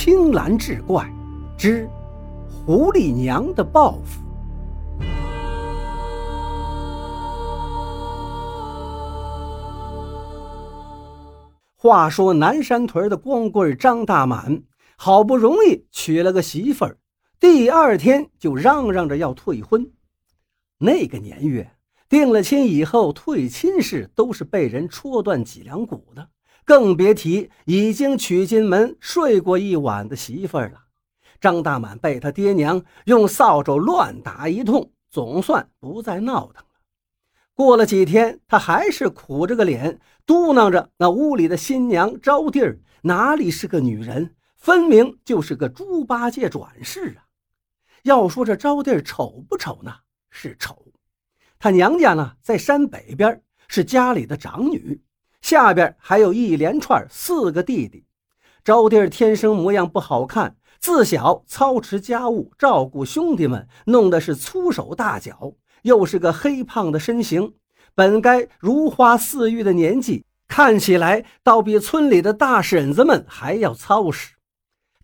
青蓝志怪之狐狸娘的报复。话说南山屯的光棍张大满，好不容易娶了个媳妇儿，第二天就嚷嚷着要退婚。那个年月，定了亲以后退亲事都是被人戳断脊梁骨的。更别提已经娶进门睡过一晚的媳妇儿了。张大满被他爹娘用扫帚乱打一通，总算不再闹腾了。过了几天，他还是苦着个脸，嘟囔着：“那屋里的新娘招娣儿哪里是个女人，分明就是个猪八戒转世啊！”要说这招娣儿丑不丑呢？是丑。他娘家呢，在山北边，是家里的长女。下边还有一连串四个弟弟，招娣天生模样不好看，自小操持家务，照顾兄弟们，弄得是粗手大脚，又是个黑胖的身形，本该如花似玉的年纪，看起来倒比村里的大婶子们还要操实。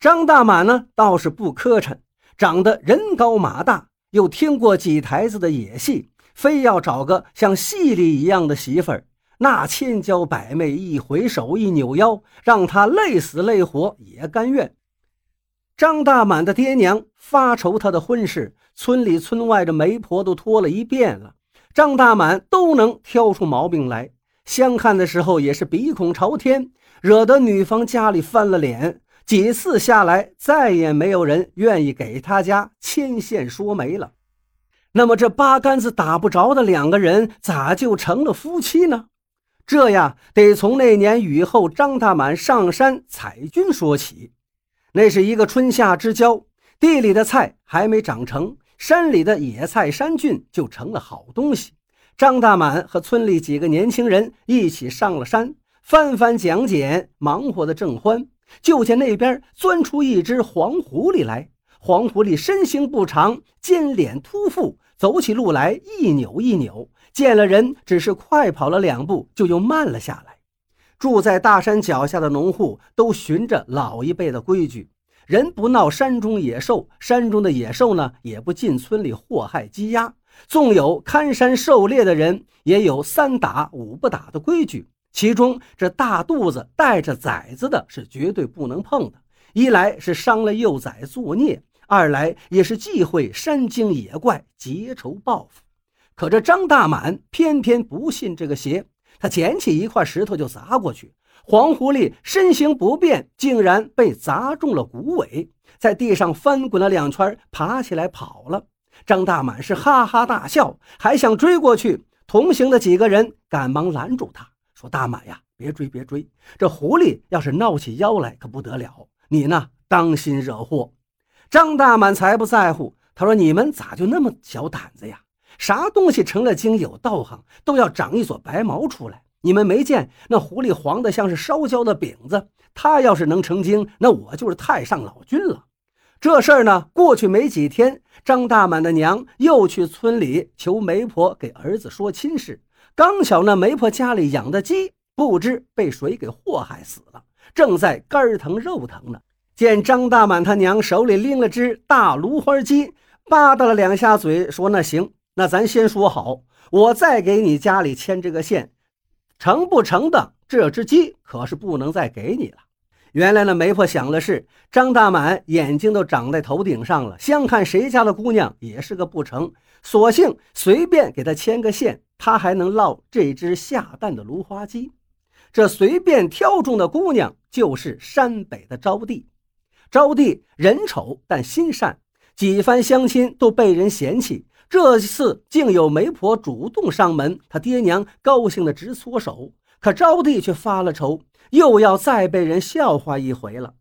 张大满呢，倒是不磕碜，长得人高马大，又听过几台子的野戏，非要找个像戏里一样的媳妇儿。那千娇百媚，一回手，一扭腰，让他累死累活也甘愿。张大满的爹娘发愁他的婚事，村里村外的媒婆都托了一遍了，张大满都能挑出毛病来。相看的时候也是鼻孔朝天，惹得女方家里翻了脸。几次下来，再也没有人愿意给他家牵线说媒了。那么这八竿子打不着的两个人，咋就成了夫妻呢？这呀，得从那年雨后张大满上山采菌说起。那是一个春夏之交，地里的菜还没长成，山里的野菜山菌就成了好东西。张大满和村里几个年轻人一起上了山，翻翻讲解，忙活的正欢，就见那边钻出一只黄狐狸来。黄狐狸身形不长，尖脸突腹，走起路来一扭一扭。见了人，只是快跑了两步，就又慢了下来。住在大山脚下的农户都循着老一辈的规矩，人不闹山中野兽，山中的野兽呢也不进村里祸害鸡鸭。纵有看山狩猎的人，也有三打五不打的规矩。其中这大肚子带着崽子的是绝对不能碰的，一来是伤了幼崽作孽，二来也是忌讳山精野怪结仇报复。可这张大满偏偏不信这个邪，他捡起一块石头就砸过去。黄狐狸身形不变，竟然被砸中了骨尾，在地上翻滚了两圈，爬起来跑了。张大满是哈哈大笑，还想追过去。同行的几个人赶忙拦住他，说：“大满呀，别追，别追！这狐狸要是闹起妖来，可不得了。你呢，当心惹祸。”张大满才不在乎，他说：“你们咋就那么小胆子呀？”啥东西成了精有道行，都要长一撮白毛出来。你们没见那狐狸黄的像是烧焦的饼子？他要是能成精，那我就是太上老君了。这事儿呢，过去没几天，张大满的娘又去村里求媒婆给儿子说亲事。刚巧那媒婆家里养的鸡，不知被谁给祸害死了，正在肝疼肉疼呢。见张大满他娘手里拎了只大芦花鸡，吧嗒了两下嘴，说：“那行。”那咱先说好，我再给你家里牵这个线，成不成的？这只鸡可是不能再给你了。原来那媒婆想的是，张大满眼睛都长在头顶上了，相看谁家的姑娘也是个不成，索性随便给他牵个线，他还能落这只下蛋的芦花鸡。这随便挑中的姑娘就是山北的招娣。招娣人丑但心善，几番相亲都被人嫌弃。这次竟有媒婆主动上门，他爹娘高兴的直搓手。可招娣却发了愁，又要再被人笑话一回了。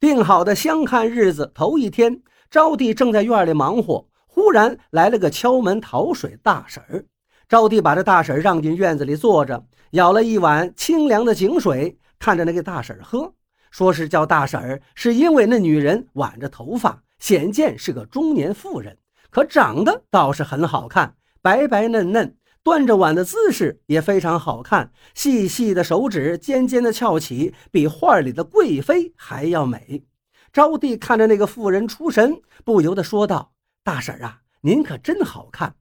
定好的相看日子头一天，招娣正在院里忙活，忽然来了个敲门讨水大婶儿。招娣把这大婶让进院子里坐着，舀了一碗清凉的井水，看着那个大婶喝，说是叫大婶儿，是因为那女人挽着头发，显见是个中年妇人。可长得倒是很好看，白白嫩嫩，端着碗的姿势也非常好看，细细的手指尖尖的翘起，比画里的贵妃还要美。招娣看着那个妇人出神，不由得说道：“大婶啊，您可真好看。”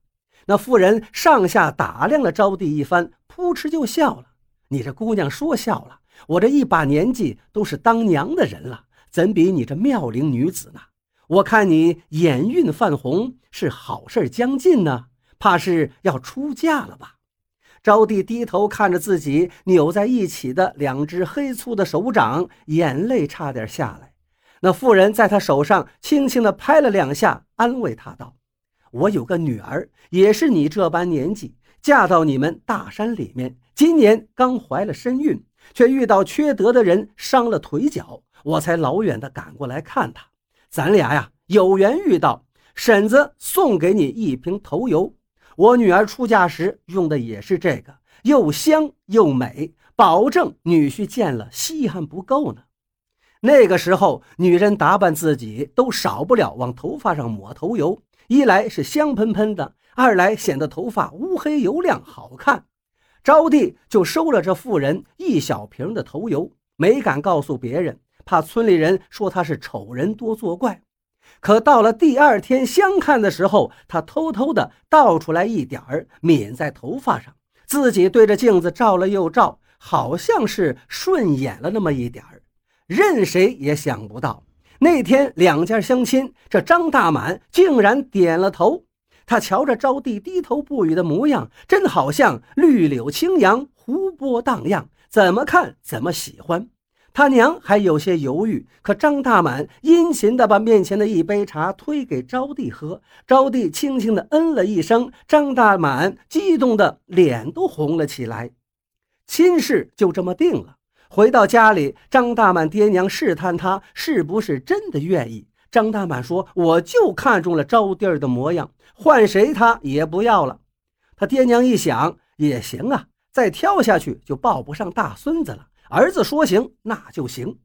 那妇人上下打量了招娣一番，扑哧就笑了：“你这姑娘说笑了，我这一把年纪都是当娘的人了，怎比你这妙龄女子呢？我看你眼晕泛红，是好事将近呢，怕是要出嫁了吧？”招娣低头看着自己扭在一起的两只黑粗的手掌，眼泪差点下来。那妇人在她手上轻轻地拍了两下，安慰她道：“我有个女儿，也是你这般年纪，嫁到你们大山里面，今年刚怀了身孕，却遇到缺德的人伤了腿脚，我才老远的赶过来看她。咱俩呀，有缘遇到，婶子送给你一瓶头油。”我女儿出嫁时用的也是这个，又香又美，保证女婿见了稀罕不够呢。那个时候，女人打扮自己都少不了往头发上抹头油，一来是香喷喷的，二来显得头发乌黑油亮好看。招娣就收了这妇人一小瓶的头油，没敢告诉别人，怕村里人说他是丑人多作怪。可到了第二天相看的时候，他偷偷的倒出来一点儿，抿在头发上，自己对着镜子照了又照，好像是顺眼了那么一点儿。任谁也想不到，那天两家相亲，这张大满竟然点了头。他瞧着招娣低头不语的模样，真好像绿柳青杨，湖波荡漾，怎么看怎么喜欢。他娘还有些犹豫，可张大满殷勤地把面前的一杯茶推给招娣喝。招娣轻轻地嗯了一声，张大满激动的脸都红了起来。亲事就这么定了。回到家里，张大满爹娘试探他是不是真的愿意。张大满说：“我就看中了招娣的模样，换谁他也不要了。”他爹娘一想，也行啊，再挑下去就抱不上大孙子了。儿子说行，那就行。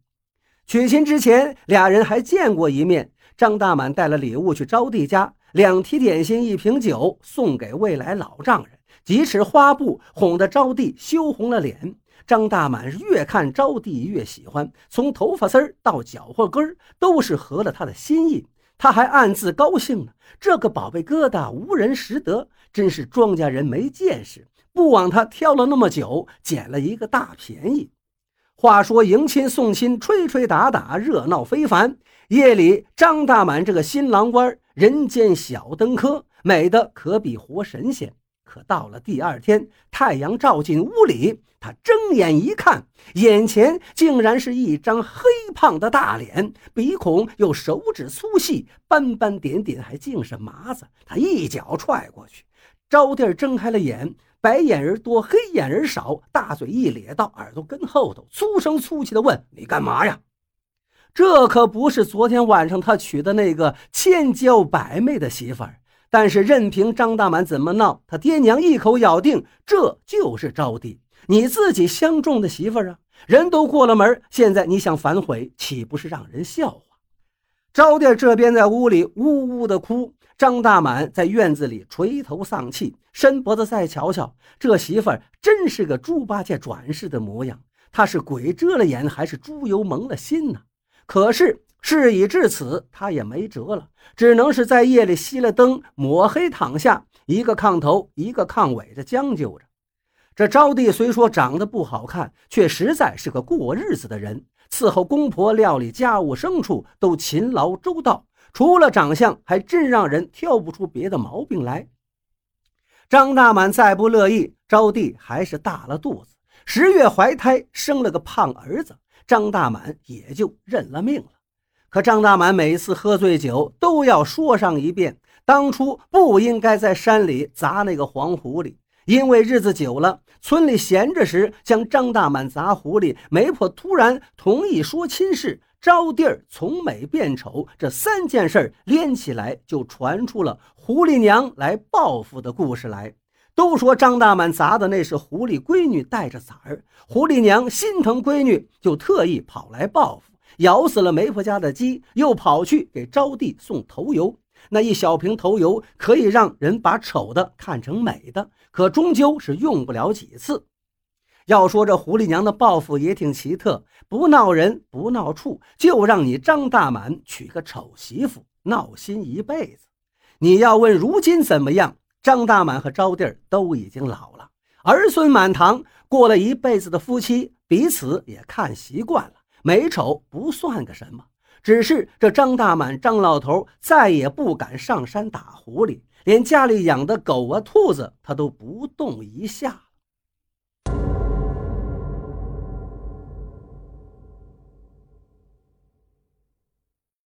娶亲之前，俩人还见过一面。张大满带了礼物去招娣家，两提点心，一瓶酒，送给未来老丈人。几尺花布，哄得招娣羞红了脸。张大满越看招娣越喜欢，从头发丝儿到脚后跟儿都是合了他的心意。他还暗自高兴呢，这个宝贝疙瘩无人识得，真是庄稼人没见识，不枉他挑了那么久，捡了一个大便宜。话说迎亲送亲，吹吹打打，热闹非凡。夜里，张大满这个新郎官，人间小登科，美的可比活神仙。可到了第二天，太阳照进屋里，他睁眼一看，眼前竟然是一张黑胖的大脸，鼻孔有手指粗细，斑斑点点，还尽是麻子。他一脚踹过去，招娣睁开了眼。白眼人多，黑眼人少，大嘴一咧到耳朵根后头，粗声粗气地问：“你干嘛呀？”这可不是昨天晚上他娶的那个千娇百媚的媳妇儿。但是任凭张大满怎么闹，他爹娘一口咬定这就是招娣，你自己相中的媳妇儿啊！人都过了门，现在你想反悔，岂不是让人笑话？招娣这边在屋里呜呜的哭。张大满在院子里垂头丧气，伸脖子再瞧瞧，这媳妇儿真是个猪八戒转世的模样。他是鬼遮了眼，还是猪油蒙了心呢？可是事已至此，他也没辙了，只能是在夜里熄了灯，抹黑躺下，一个炕头，一个炕尾的将就着。这招娣虽说长得不好看，却实在是个过日子的人，伺候公婆、料理家务、牲畜都勤劳周到。除了长相，还真让人挑不出别的毛病来。张大满再不乐意，招娣还是大了肚子，十月怀胎，生了个胖儿子。张大满也就认了命了。可张大满每次喝醉酒，都要说上一遍，当初不应该在山里砸那个黄狐狸，因为日子久了，村里闲着时将张大满砸狐狸，媒婆突然同意说亲事。招娣儿从美变丑，这三件事连起来，就传出了狐狸娘来报复的故事来。都说张大满砸的那是狐狸闺女带着崽儿，狐狸娘心疼闺女，就特意跑来报复，咬死了媒婆家的鸡，又跑去给招娣送头油。那一小瓶头油可以让人把丑的看成美的，可终究是用不了几次。要说这狐狸娘的抱负也挺奇特，不闹人不闹处，就让你张大满娶个丑媳妇，闹心一辈子。你要问如今怎么样？张大满和招娣都已经老了，儿孙满堂，过了一辈子的夫妻，彼此也看习惯了，美丑不算个什么。只是这张大满张老头再也不敢上山打狐狸，连家里养的狗啊兔子他都不动一下。